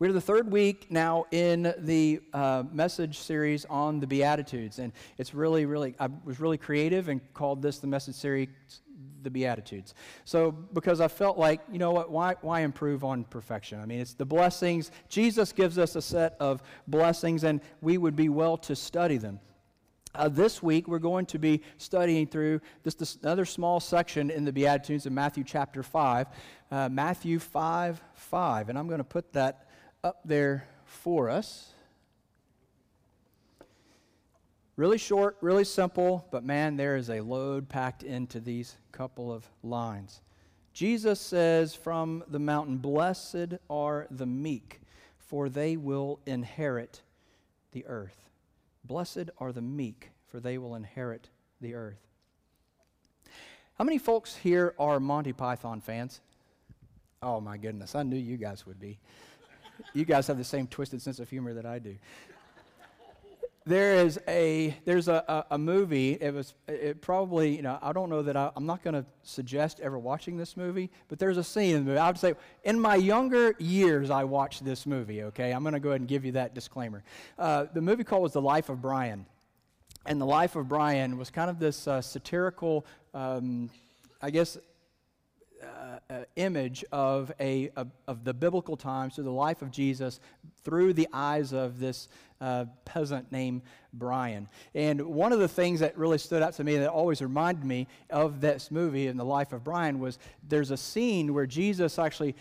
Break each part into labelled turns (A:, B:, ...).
A: We're the third week now in the uh, message series on the Beatitudes, and it's really, really, I was really creative and called this the message series the Beatitudes. So, because I felt like, you know what, why, why improve on perfection? I mean, it's the blessings. Jesus gives us a set of blessings, and we would be well to study them. Uh, this week, we're going to be studying through just this another small section in the Beatitudes in Matthew chapter 5. Uh, Matthew 5 5. And I'm going to put that up there for us. Really short, really simple, but man, there is a load packed into these couple of lines. Jesus says from the mountain, Blessed are the meek, for they will inherit the earth. Blessed are the meek, for they will inherit the earth. How many folks here are Monty Python fans? Oh my goodness, I knew you guys would be you guys have the same twisted sense of humor that I do. There is a there's a, a, a movie. It was it probably you know I don't know that I, am not going to suggest ever watching this movie, but there's a scene in the movie. I would say in my younger years I watched this movie. Okay, I'm going to go ahead and give you that disclaimer. Uh, the movie called was The Life of Brian, and The Life of Brian was kind of this uh, satirical. Um, I guess uh, uh, image of, a, of, of, the biblical times through the life of Jesus through the eyes of this uh, peasant named Brian. And one of the things that really stood out to me that always reminded me of this movie and the life of Brian was there's a scene where Jesus actually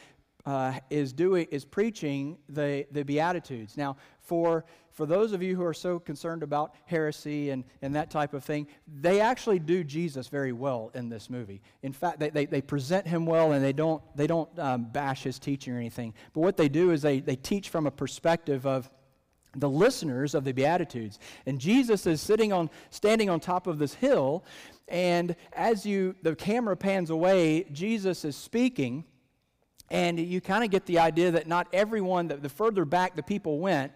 A: uh, is doing is preaching the, the Beatitudes. Now, for for those of you who are so concerned about heresy and, and that type of thing, they actually do Jesus very well in this movie. In fact, they, they, they present him well and they don't, they don't um, bash his teaching or anything. But what they do is they, they teach from a perspective of the listeners of the Beatitudes. And Jesus is sitting on, standing on top of this hill, and as you, the camera pans away, Jesus is speaking. And you kind of get the idea that not everyone, that the further back the people went,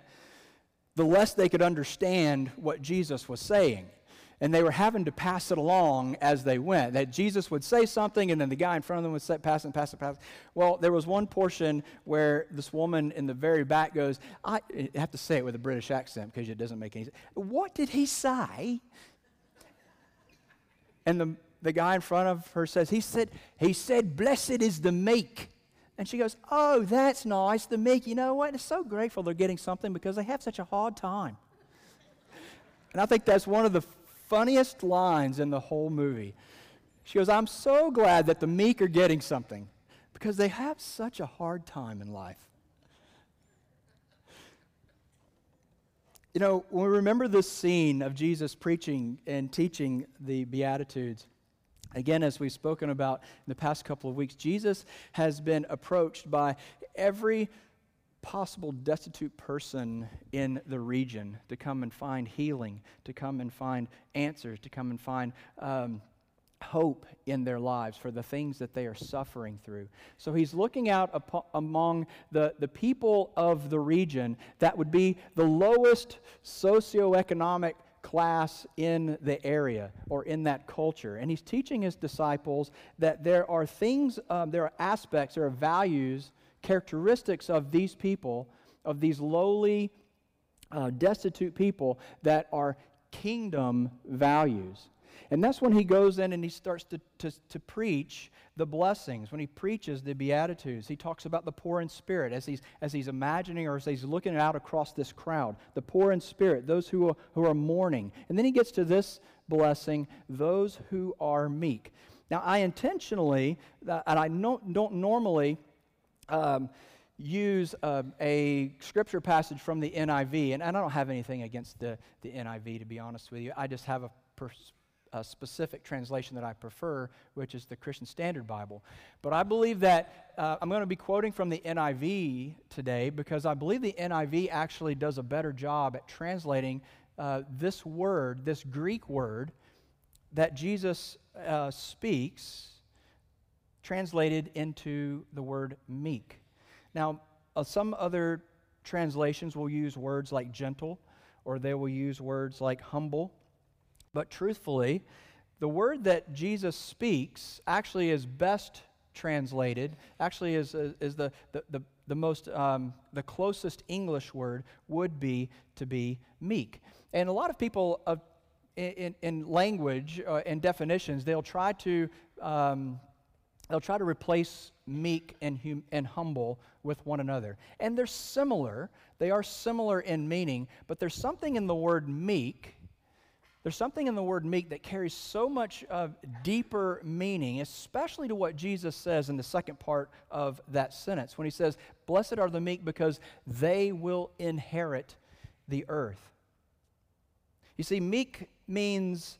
A: the less they could understand what Jesus was saying. And they were having to pass it along as they went. That Jesus would say something, and then the guy in front of them would say, pass and pass and pass. it. Well, there was one portion where this woman in the very back goes, I, I have to say it with a British accent because it doesn't make any sense. What did he say? And the, the guy in front of her says, he said, he said, blessed is the meek. And she goes, Oh, that's nice. The meek, you know what? It's so grateful they're getting something because they have such a hard time. And I think that's one of the funniest lines in the whole movie. She goes, I'm so glad that the meek are getting something because they have such a hard time in life. You know, when we remember this scene of Jesus preaching and teaching the Beatitudes, Again, as we've spoken about in the past couple of weeks, Jesus has been approached by every possible destitute person in the region to come and find healing, to come and find answers, to come and find um, hope in their lives for the things that they are suffering through. So he's looking out among the, the people of the region that would be the lowest socioeconomic class in the area or in that culture. And he's teaching his disciples that there are things, um, there are aspects, there are values, characteristics of these people, of these lowly, uh, destitute people that are kingdom values. And that's when he goes in and he starts to, to, to preach the blessings. When he preaches the Beatitudes, he talks about the poor in spirit as he's, as he's imagining or as he's looking out across this crowd. The poor in spirit, those who are, who are mourning. And then he gets to this blessing, those who are meek. Now, I intentionally, uh, and I don't, don't normally, um, use uh, a scripture passage from the NIV, and I don't have anything against the, the NIV, to be honest with you. I just have a pers- a specific translation that I prefer, which is the Christian Standard Bible. But I believe that uh, I'm going to be quoting from the NIV today because I believe the NIV actually does a better job at translating uh, this word, this Greek word that Jesus uh, speaks, translated into the word meek. Now, uh, some other translations will use words like gentle, or they will use words like humble but truthfully, the word that Jesus speaks actually is best translated, actually is, is the, the, the, the most, um, the closest English word would be to be meek. And a lot of people uh, in, in, language uh, and definitions, they'll try to um, they'll try to replace meek and, hum- and humble with one another. And they're similar. They are similar in meaning, but there's something in the word meek. There's something in the word meek that carries so much of deeper meaning, especially to what Jesus says in the second part of that sentence when he says, Blessed are the meek because they will inherit the earth. You see, meek means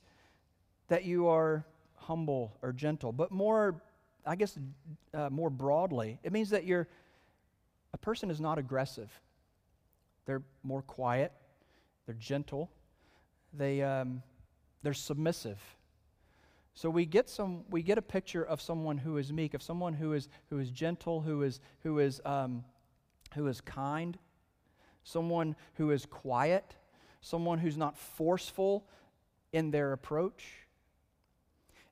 A: that you are humble or gentle, but more I guess uh, more broadly, it means that you're a person is not aggressive. They're more quiet. They're gentle. They um, they're submissive. So we get some we get a picture of someone who is meek, of someone who is who is gentle, who is who is um, who is kind, someone who is quiet, someone who's not forceful in their approach.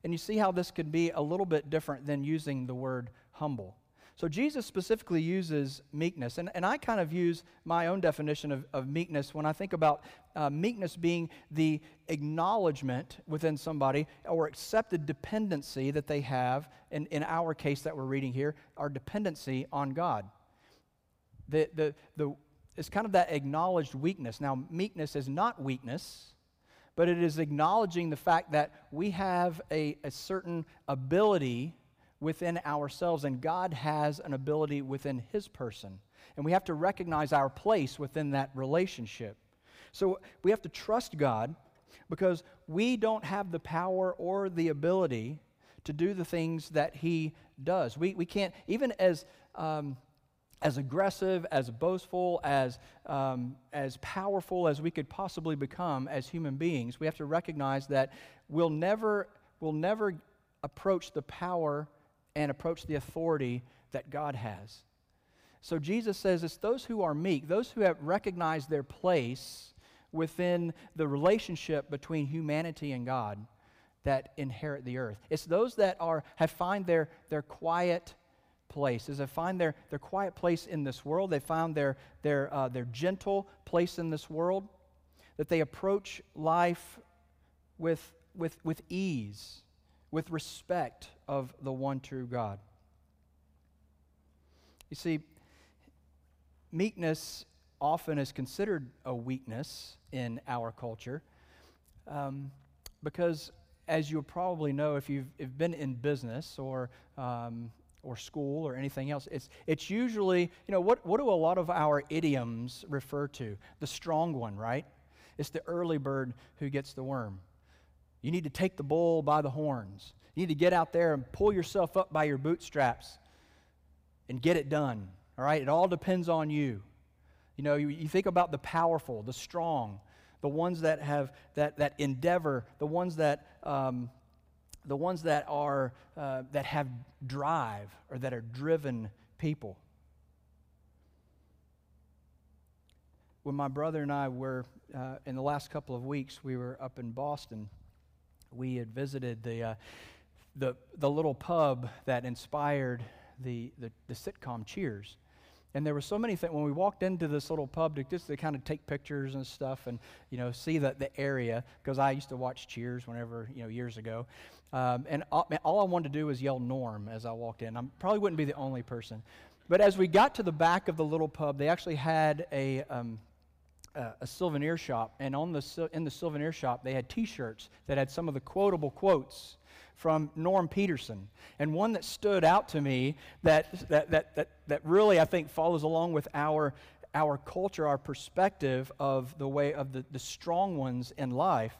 A: And you see how this could be a little bit different than using the word humble. So Jesus specifically uses meekness. And, and I kind of use my own definition of, of meekness when I think about uh, meekness being the acknowledgement within somebody or accepted dependency that they have, in, in our case that we're reading here, our dependency on God. The, the, the, it's kind of that acknowledged weakness. Now, meekness is not weakness but it is acknowledging the fact that we have a, a certain ability within ourselves, and God has an ability within His person. And we have to recognize our place within that relationship. So we have to trust God because we don't have the power or the ability to do the things that He does. We, we can't, even as. Um, as aggressive, as boastful, as, um, as powerful as we could possibly become as human beings, we have to recognize that we'll never, we'll never approach the power and approach the authority that God has. So Jesus says it's those who are meek, those who have recognized their place within the relationship between humanity and God that inherit the earth. It's those that are have find their, their quiet place, as they find their, their quiet place in this world, they found their, their, uh, their gentle place in this world, that they approach life with, with, with ease, with respect of the one true God. You see, meekness often is considered a weakness in our culture um, because, as you probably know, if you've, if been in business or um, or school or anything else. It's, it's usually, you know, what, what do a lot of our idioms refer to? The strong one, right? It's the early bird who gets the worm. You need to take the bull by the horns. You need to get out there and pull yourself up by your bootstraps and get it done. All right? It all depends on you. You know, you, you think about the powerful, the strong, the ones that have that, that endeavor, the ones that um, the ones that are uh, that have drive or that are driven people when my brother and i were uh, in the last couple of weeks we were up in boston we had visited the uh, the, the little pub that inspired the, the, the sitcom cheers. And there were so many things when we walked into this little pub to just to kind of take pictures and stuff and you know see the, the area because i used to watch cheers whenever you know years ago. Um, and all, all, i wanted to do was yell norm as i walked in. I probably wouldn't be the only person. But as we got to the back of the little pub they actually had a um, uh, a souvenir shop, and on the in the souvenir shop they had T-shirts that had some of the quotable quotes from Norm Peterson. And one that stood out to me that, that, that, that, that really, I think, follows along with our, our culture, our perspective of the way of the, the strong ones in life.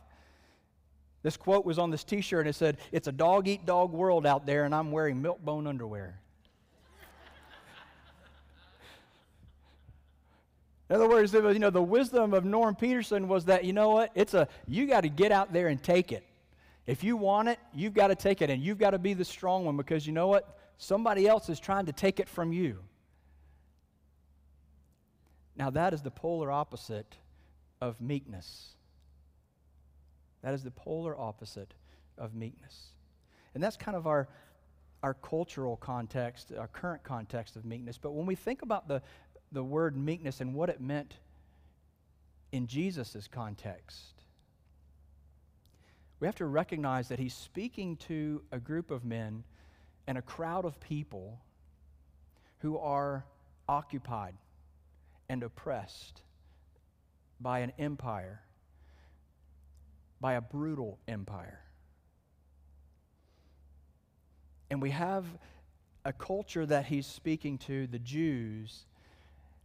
A: This quote was on this t shirt, and it said, It's a dog eat dog world out there, and I'm wearing milk bone underwear. In other words, you know, the wisdom of Norm Peterson was that, you know what, it's a, you got to get out there and take it. If you want it, you've got to take it, and you've got to be the strong one because you know what? Somebody else is trying to take it from you. Now, that is the polar opposite of meekness. That is the polar opposite of meekness. And that's kind of our, our cultural context, our current context of meekness. But when we think about the, the word meekness and what it meant in Jesus' context, we have to recognize that he's speaking to a group of men and a crowd of people who are occupied and oppressed by an empire, by a brutal empire. And we have a culture that he's speaking to, the Jews,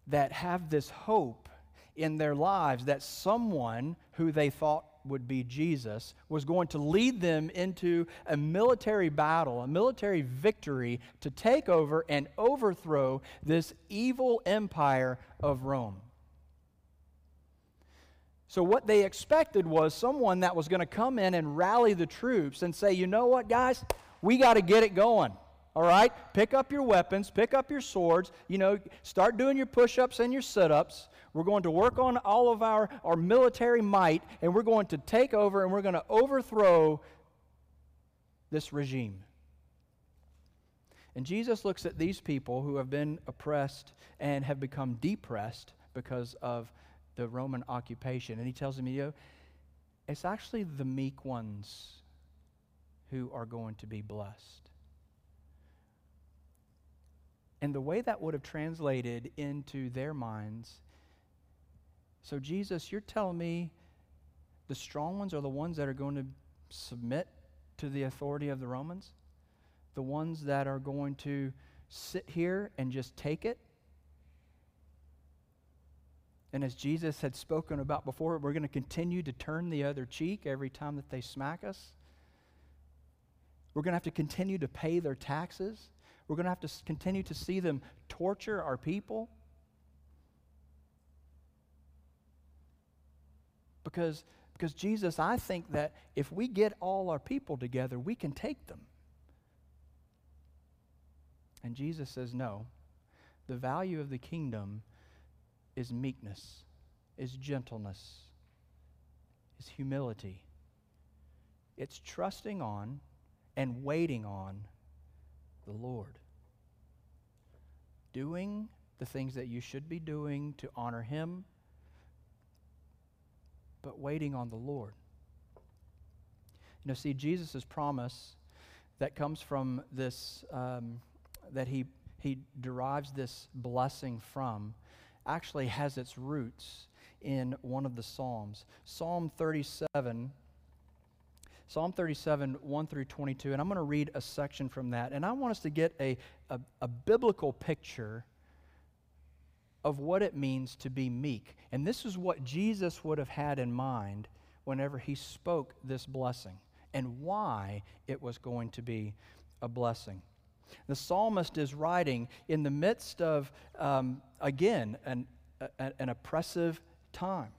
A: that have this hope in their lives that someone who they thought would be Jesus, was going to lead them into a military battle, a military victory to take over and overthrow this evil empire of Rome. So, what they expected was someone that was going to come in and rally the troops and say, you know what, guys, we got to get it going. All right? Pick up your weapons, pick up your swords, you know, start doing your push ups and your sit ups. We're going to work on all of our, our military might, and we're going to take over and we're going to overthrow this regime. And Jesus looks at these people who have been oppressed and have become depressed because of the Roman occupation. And he tells them, you know, it's actually the meek ones who are going to be blessed. And the way that would have translated into their minds so, Jesus, you're telling me the strong ones are the ones that are going to submit to the authority of the Romans? The ones that are going to sit here and just take it? And as Jesus had spoken about before, we're going to continue to turn the other cheek every time that they smack us. We're going to have to continue to pay their taxes. We're going to have to continue to see them torture our people. Because, because Jesus, I think that if we get all our people together, we can take them. And Jesus says, no. The value of the kingdom is meekness, is gentleness, is humility. It's trusting on and waiting on the Lord. Doing the things that you should be doing to honor Him but waiting on the Lord. You know, see, Jesus' promise that comes from this, um, that he, he derives this blessing from, actually has its roots in one of the Psalms. Psalm 37. Psalm 37, 1 through 22, and I'm going to read a section from that. And I want us to get a, a, a biblical picture of what it means to be meek. And this is what Jesus would have had in mind whenever he spoke this blessing and why it was going to be a blessing. The psalmist is writing in the midst of, um, again, an, a, an oppressive time.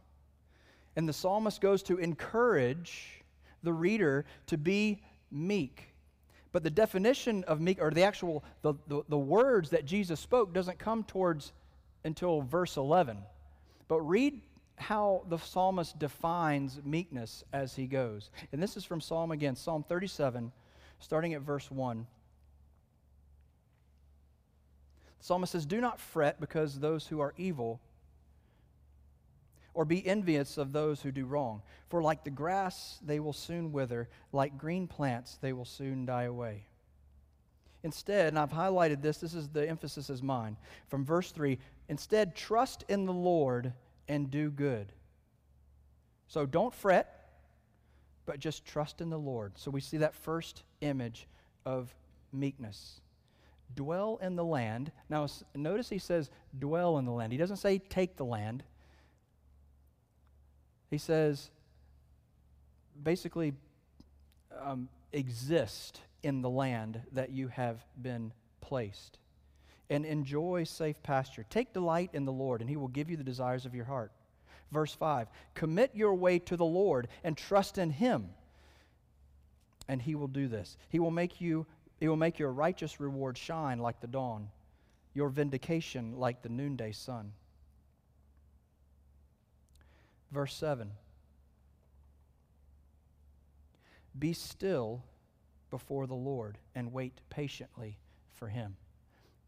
A: And the psalmist goes to encourage the reader to be meek. But the definition of meek, or the actual, the, the, the words that Jesus spoke, doesn't come towards until verse 11. But read how the psalmist defines meekness as he goes. And this is from Psalm again, Psalm 37, starting at verse 1. The psalmist says, Do not fret because those who are evil, or be envious of those who do wrong. For like the grass, they will soon wither, like green plants, they will soon die away. Instead, and I've highlighted this, this is the emphasis is mine. From verse 3 Instead, trust in the Lord and do good. So don't fret, but just trust in the Lord. So we see that first image of meekness. Dwell in the land. Now, notice he says, dwell in the land. He doesn't say take the land. He says, basically, um, exist in the land that you have been placed and enjoy safe pasture. Take delight in the Lord, and he will give you the desires of your heart. Verse 5 Commit your way to the Lord and trust in him, and he will do this. He will make you he will make your righteous reward shine like the dawn, your vindication like the noonday sun. Verse 7 Be still before the Lord and wait patiently for him.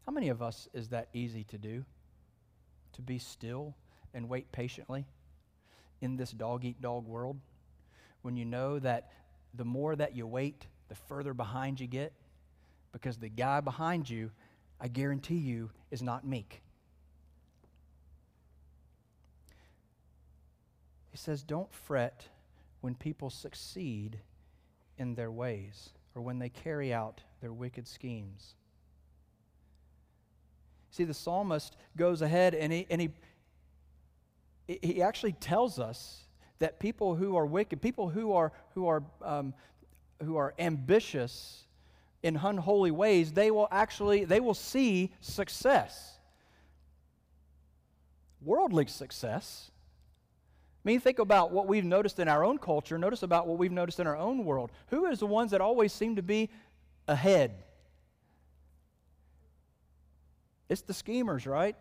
A: How many of us is that easy to do? To be still and wait patiently in this dog eat dog world? When you know that the more that you wait, the further behind you get? Because the guy behind you, I guarantee you, is not meek. He says, Don't fret when people succeed in their ways or when they carry out their wicked schemes. See, the psalmist goes ahead and he, and he, he actually tells us that people who are wicked, people who are, who are, um, who are ambitious in unholy ways, they will actually, they will see success. Worldly success. I mean, think about what we've noticed in our own culture. Notice about what we've noticed in our own world. Who is the ones that always seem to be ahead? It's the schemers, right?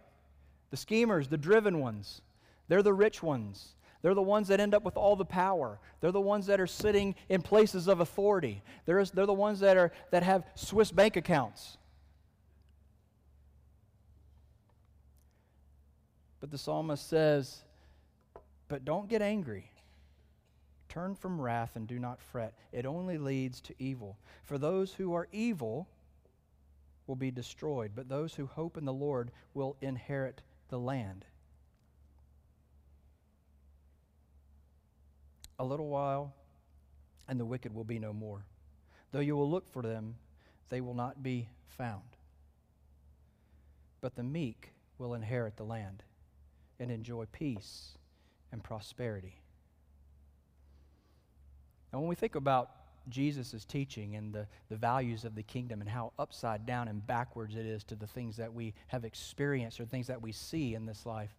A: The schemers, the driven ones. They're the rich ones. They're the ones that end up with all the power. They're the ones that are sitting in places of authority. They're, they're the ones that, are, that have Swiss bank accounts. But the psalmist says, But don't get angry. Turn from wrath and do not fret. It only leads to evil. For those who are evil will be destroyed, but those who hope in the Lord will inherit the land. A little while, and the wicked will be no more. Though you will look for them, they will not be found. But the meek will inherit the land and enjoy peace and prosperity. And when we think about Jesus' teaching and the, the values of the kingdom and how upside down and backwards it is to the things that we have experienced or things that we see in this life,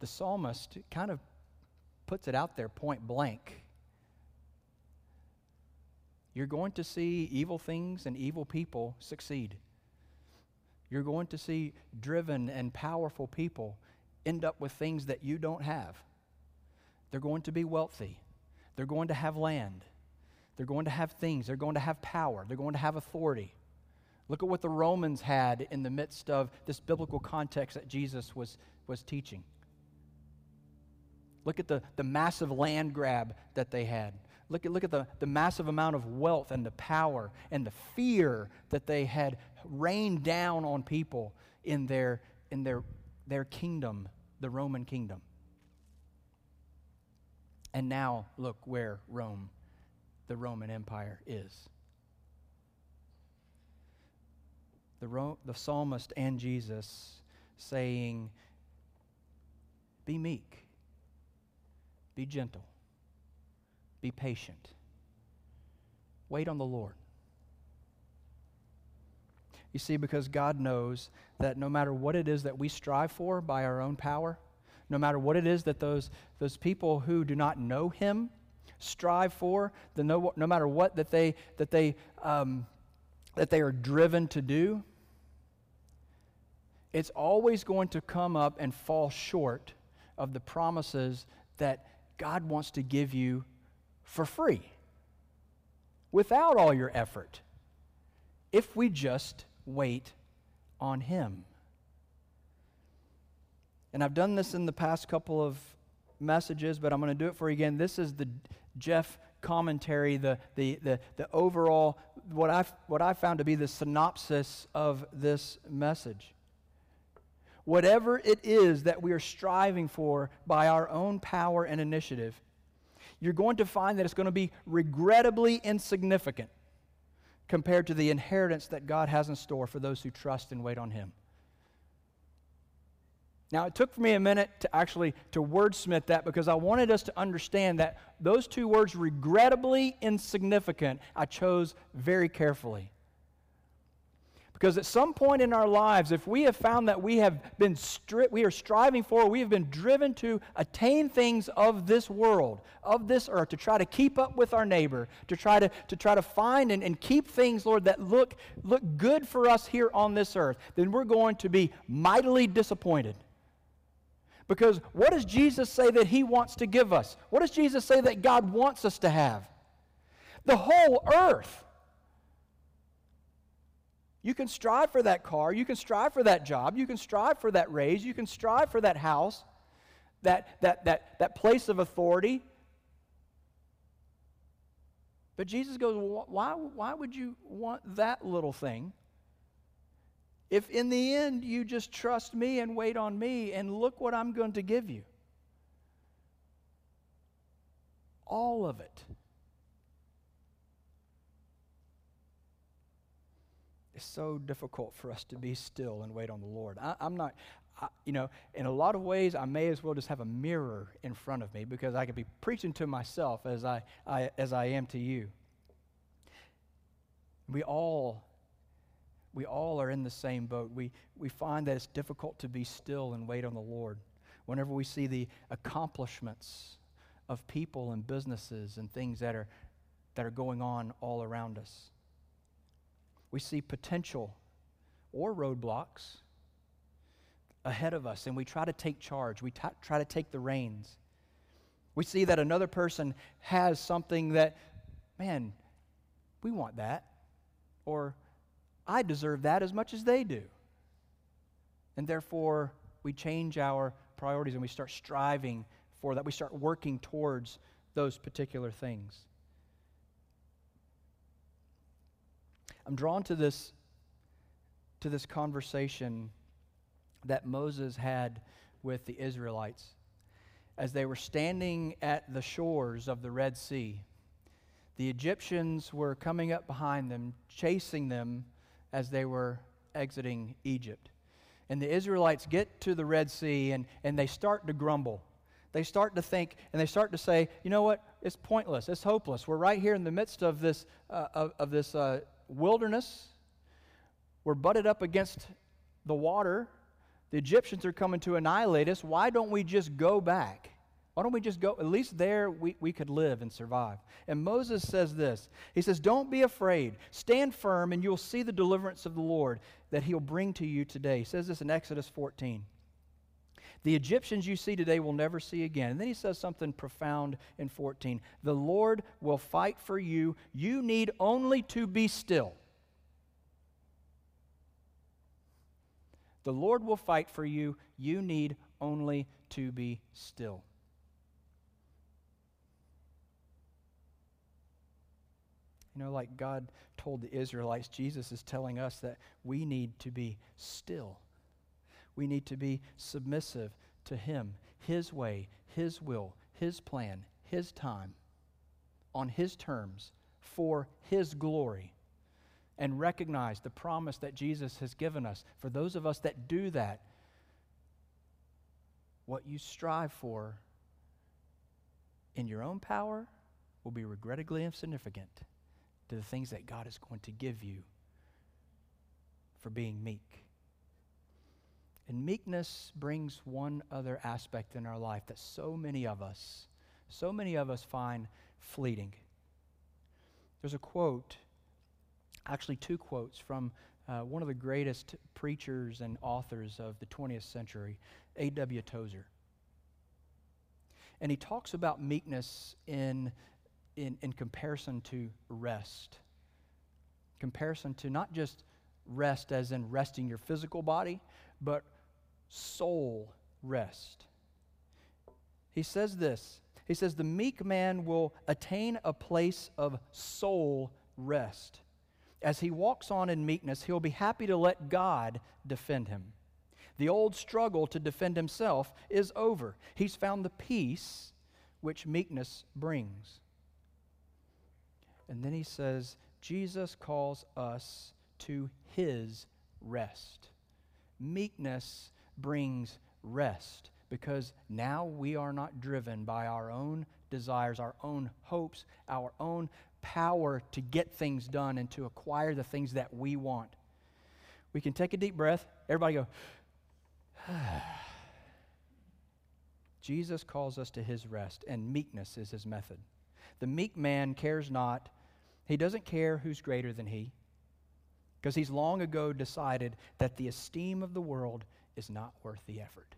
A: the psalmist kind of puts it out there point blank. You're going to see evil things and evil people succeed. You're going to see driven and powerful people end up with things that you don't have. They're going to be wealthy. They're going to have land. They're going to have things. They're going to have power. They're going to have authority. Look at what the Romans had in the midst of this biblical context that Jesus was, was teaching. Look at the, the massive land grab that they had. Look at, look at the, the massive amount of wealth and the power and the fear that they had rained down on people in their, in their, their kingdom, the Roman kingdom. And now look where Rome, the Roman Empire, is. The, Ro- the psalmist and Jesus saying, Be meek be gentle. Be patient. Wait on the Lord. You see, because God knows that no matter what it is that we strive for by our own power, no matter what it is that those, those people who do not know Him strive for, the no, no matter what that they, that, they, um, that they are driven to do, it's always going to come up and fall short of the promises that God wants to give you for free without all your effort. If we just wait on Him. And I've done this in the past couple of messages, but I'm going to do it for you again. This is the Jeff commentary, the, the, the, the overall, what I, what I found to be the synopsis of this message whatever it is that we are striving for by our own power and initiative, you're going to find that it's going to be regrettably insignificant compared to the inheritance that God has in store for those who trust and wait on him. Now, it took for me a minute to actually to wordsmith that because I wanted us to understand that those two words, regrettably insignificant, I chose very carefully. Because at some point in our lives, if we have found that we have been stri- we are striving for, we have been driven to attain things of this world, of this earth, to try to keep up with our neighbor, to try to, to try to find and, and keep things, Lord, that look, look good for us here on this earth, then we're going to be mightily disappointed. Because what does Jesus say that he wants to give us? What does Jesus say that God wants us to have? the whole earth. You can strive for that car, you can strive for that job, you can strive for that raise, you can strive for that house, that, that, that, that place of authority. But Jesus goes, why, why would you want that little thing? If in the end you just trust me and wait on me, and look what I'm going to give you. All of it. It's so difficult for us to be still and wait on the Lord. I, am not, I, you know, in a lot of ways, I may as well just have a mirror in front of me because I could be preaching to myself as I, I as I am to you. We all we all are in the same boat. We, we find that it's difficult to be still and wait on the Lord. Whenever we see the accomplishments of people and businesses and things that are, that are going on all around us, we see potential or roadblocks ahead of us, and we try to take charge. We t- try to take the reins. We see that another person has something that, man, we want that. Or I deserve that as much as they do. And therefore, we change our priorities and we start striving for that. We start working towards those particular things. I'm drawn to this, to this conversation that Moses had with the Israelites as they were standing at the shores of the Red Sea. The Egyptians were coming up behind them, chasing them as they were exiting Egypt. And the Israelites get to the Red Sea and, and they start to grumble. They start to think and they start to say, you know what? It's pointless. It's hopeless. We're right here in the midst of this, uh, of, of, this uh, wilderness. We're butted up against the water. The Egyptians are coming to annihilate us. Why don't we just go back? Why don't we just go? At least there we, we could live and survive. And Moses says this He says, Don't be afraid. Stand firm, and you'll see the deliverance of the Lord that he'll bring to you today. He says this in Exodus 14. The Egyptians you see today will never see again. And then he says something profound in 14. The Lord will fight for you. You need only to be still. The Lord will fight for you. You need only to be still. You know, like God told the Israelites, Jesus is telling us that we need to be still. We need to be submissive to Him, His way, His will, His plan, His time, on His terms, for His glory. And recognize the promise that Jesus has given us. For those of us that do that, what you strive for in your own power will be regrettably insignificant to the things that God is going to give you for being meek. And meekness brings one other aspect in our life that so many of us, so many of us find fleeting. There's a quote, actually, two quotes from uh, one of the greatest preachers and authors of the 20th century, A.W. Tozer. And he talks about meekness in in, in comparison to rest. Comparison to not just rest as in resting your physical body, but soul rest. He says this He says, The meek man will attain a place of soul rest. As he walks on in meekness, he'll be happy to let God defend him. The old struggle to defend himself is over. He's found the peace which meekness brings. And then he says, Jesus calls us to his rest. Meekness brings rest because now we are not driven by our own desires, our own hopes, our own power to get things done and to acquire the things that we want. We can take a deep breath. Everybody go, Jesus calls us to his rest, and meekness is his method. The meek man cares not he doesn't care who's greater than he because he's long ago decided that the esteem of the world is not worth the effort.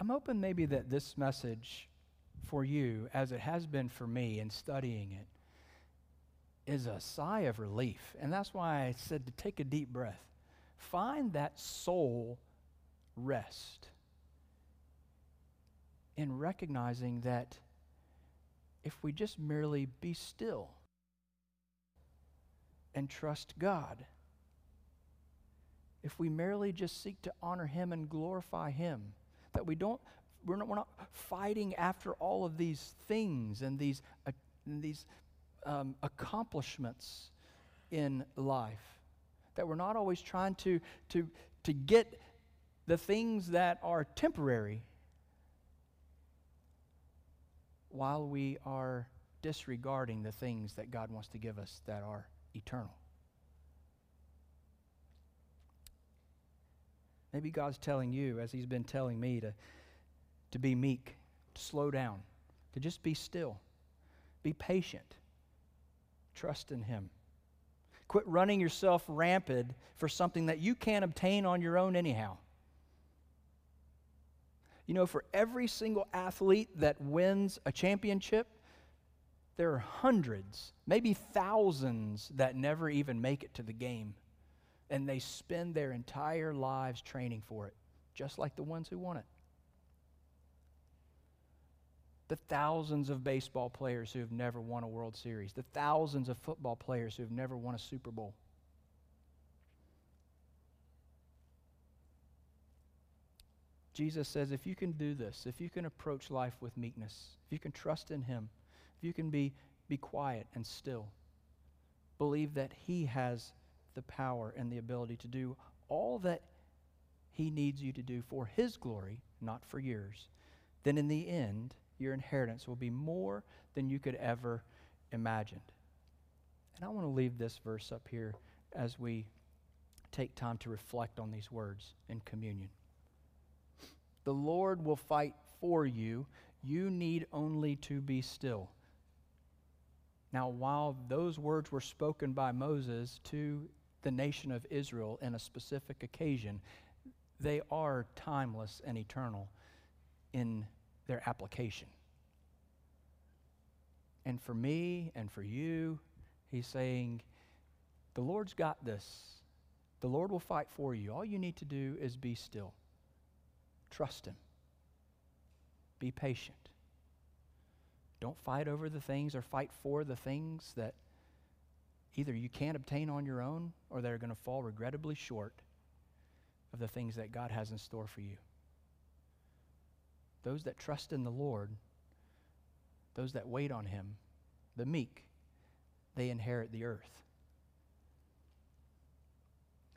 A: I'm hoping maybe that this message for you, as it has been for me in studying it, is a sigh of relief. And that's why I said to take a deep breath. Find that soul rest in recognizing that if we just merely be still and trust God, if we merely just seek to honor Him and glorify Him, that we don't, we're not, we're not fighting after all of these things and these, uh, and these um, accomplishments in life, that we're not always trying to, to, to get the things that are temporary while we are disregarding the things that God wants to give us that are eternal. Maybe God's telling you, as He's been telling me, to, to be meek, to slow down, to just be still, be patient, trust in Him. Quit running yourself rampant for something that you can't obtain on your own, anyhow. You know, for every single athlete that wins a championship, there are hundreds, maybe thousands, that never even make it to the game. And they spend their entire lives training for it, just like the ones who won it. The thousands of baseball players who have never won a World Series, the thousands of football players who have never won a Super Bowl. Jesus says if you can do this, if you can approach life with meekness, if you can trust in Him, if you can be, be quiet and still, believe that He has the power and the ability to do all that He needs you to do for His glory, not for yours, then in the end, your inheritance will be more than you could ever imagine. And I want to leave this verse up here as we take time to reflect on these words in communion. The Lord will fight for you. You need only to be still. Now, while those words were spoken by Moses to the nation of Israel in a specific occasion, they are timeless and eternal in their application. And for me and for you, he's saying, The Lord's got this. The Lord will fight for you. All you need to do is be still. Trust Him. Be patient. Don't fight over the things or fight for the things that either you can't obtain on your own or that are going to fall regrettably short of the things that God has in store for you. Those that trust in the Lord, those that wait on Him, the meek, they inherit the earth.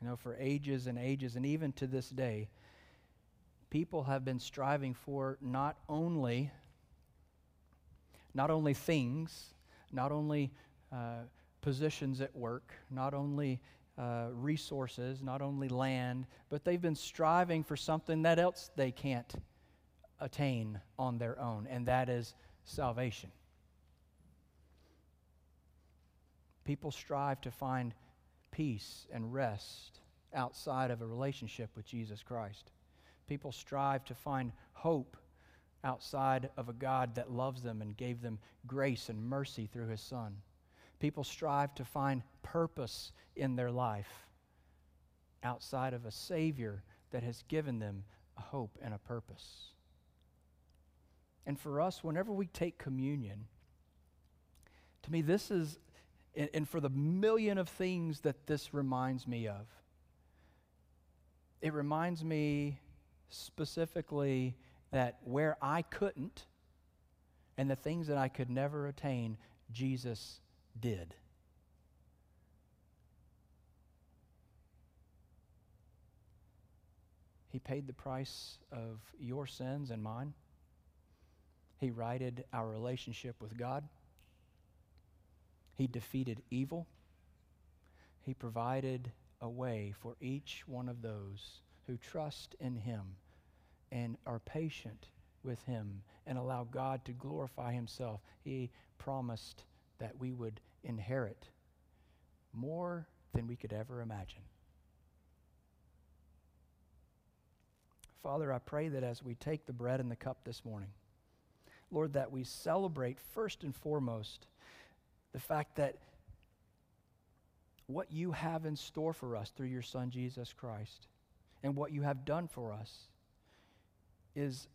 A: You know, for ages and ages, and even to this day, people have been striving for not only not only things, not only uh, positions at work, not only uh, resources, not only land, but they've been striving for something that else they can't attain on their own, and that is salvation. People strive to find peace and rest outside of a relationship with Jesus Christ. People strive to find hope outside of a God that loves them and gave them grace and mercy through his Son. People strive to find purpose in their life outside of a Savior that has given them a hope and a purpose. And for us, whenever we take communion, to me, this is, and for the million of things that this reminds me of, it reminds me specifically that where I couldn't and the things that I could never attain, Jesus did. He paid the price of your sins and mine. He righted our relationship with God. He defeated evil. He provided a way for each one of those who trust in Him and are patient with Him and allow God to glorify Himself, He promised that we would inherit more than we could ever imagine. Father, I pray that as we take the bread and the cup this morning, Lord, that we celebrate first and foremost the fact that what you have in store for us through your Son, Jesus Christ, and what you have done for us is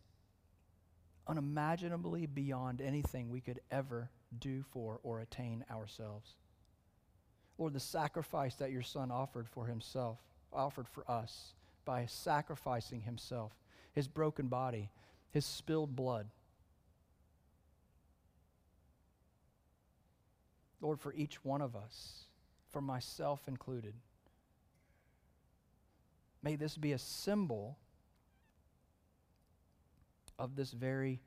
A: unimaginably beyond anything we could ever do for or attain ourselves. Lord, the sacrifice that your Son offered for himself, offered for us by sacrificing himself, his broken body, his spilled blood. Lord, for each one of us, for myself included, may this be a symbol of this very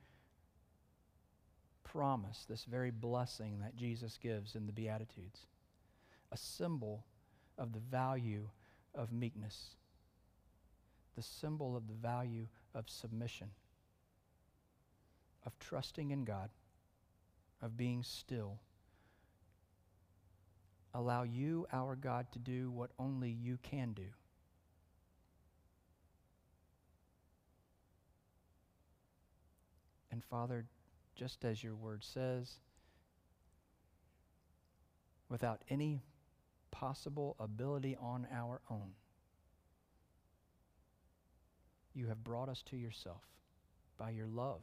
A: promise, this very blessing that Jesus gives in the Beatitudes. A symbol of the value of meekness, the symbol of the value of submission, of trusting in God, of being still. Allow you, our God, to do what only you can do. And Father, just as your word says, without any possible ability on our own, you have brought us to yourself by your love,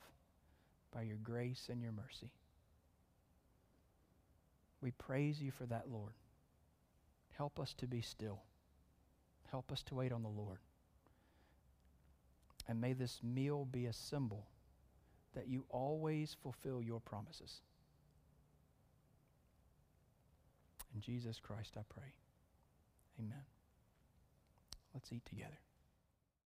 A: by your grace and your mercy. We praise you for that, Lord. Help us to be still. Help us to wait on the Lord. And may this meal be a symbol that you always fulfill your promises. In Jesus Christ I pray. Amen. Let's eat together.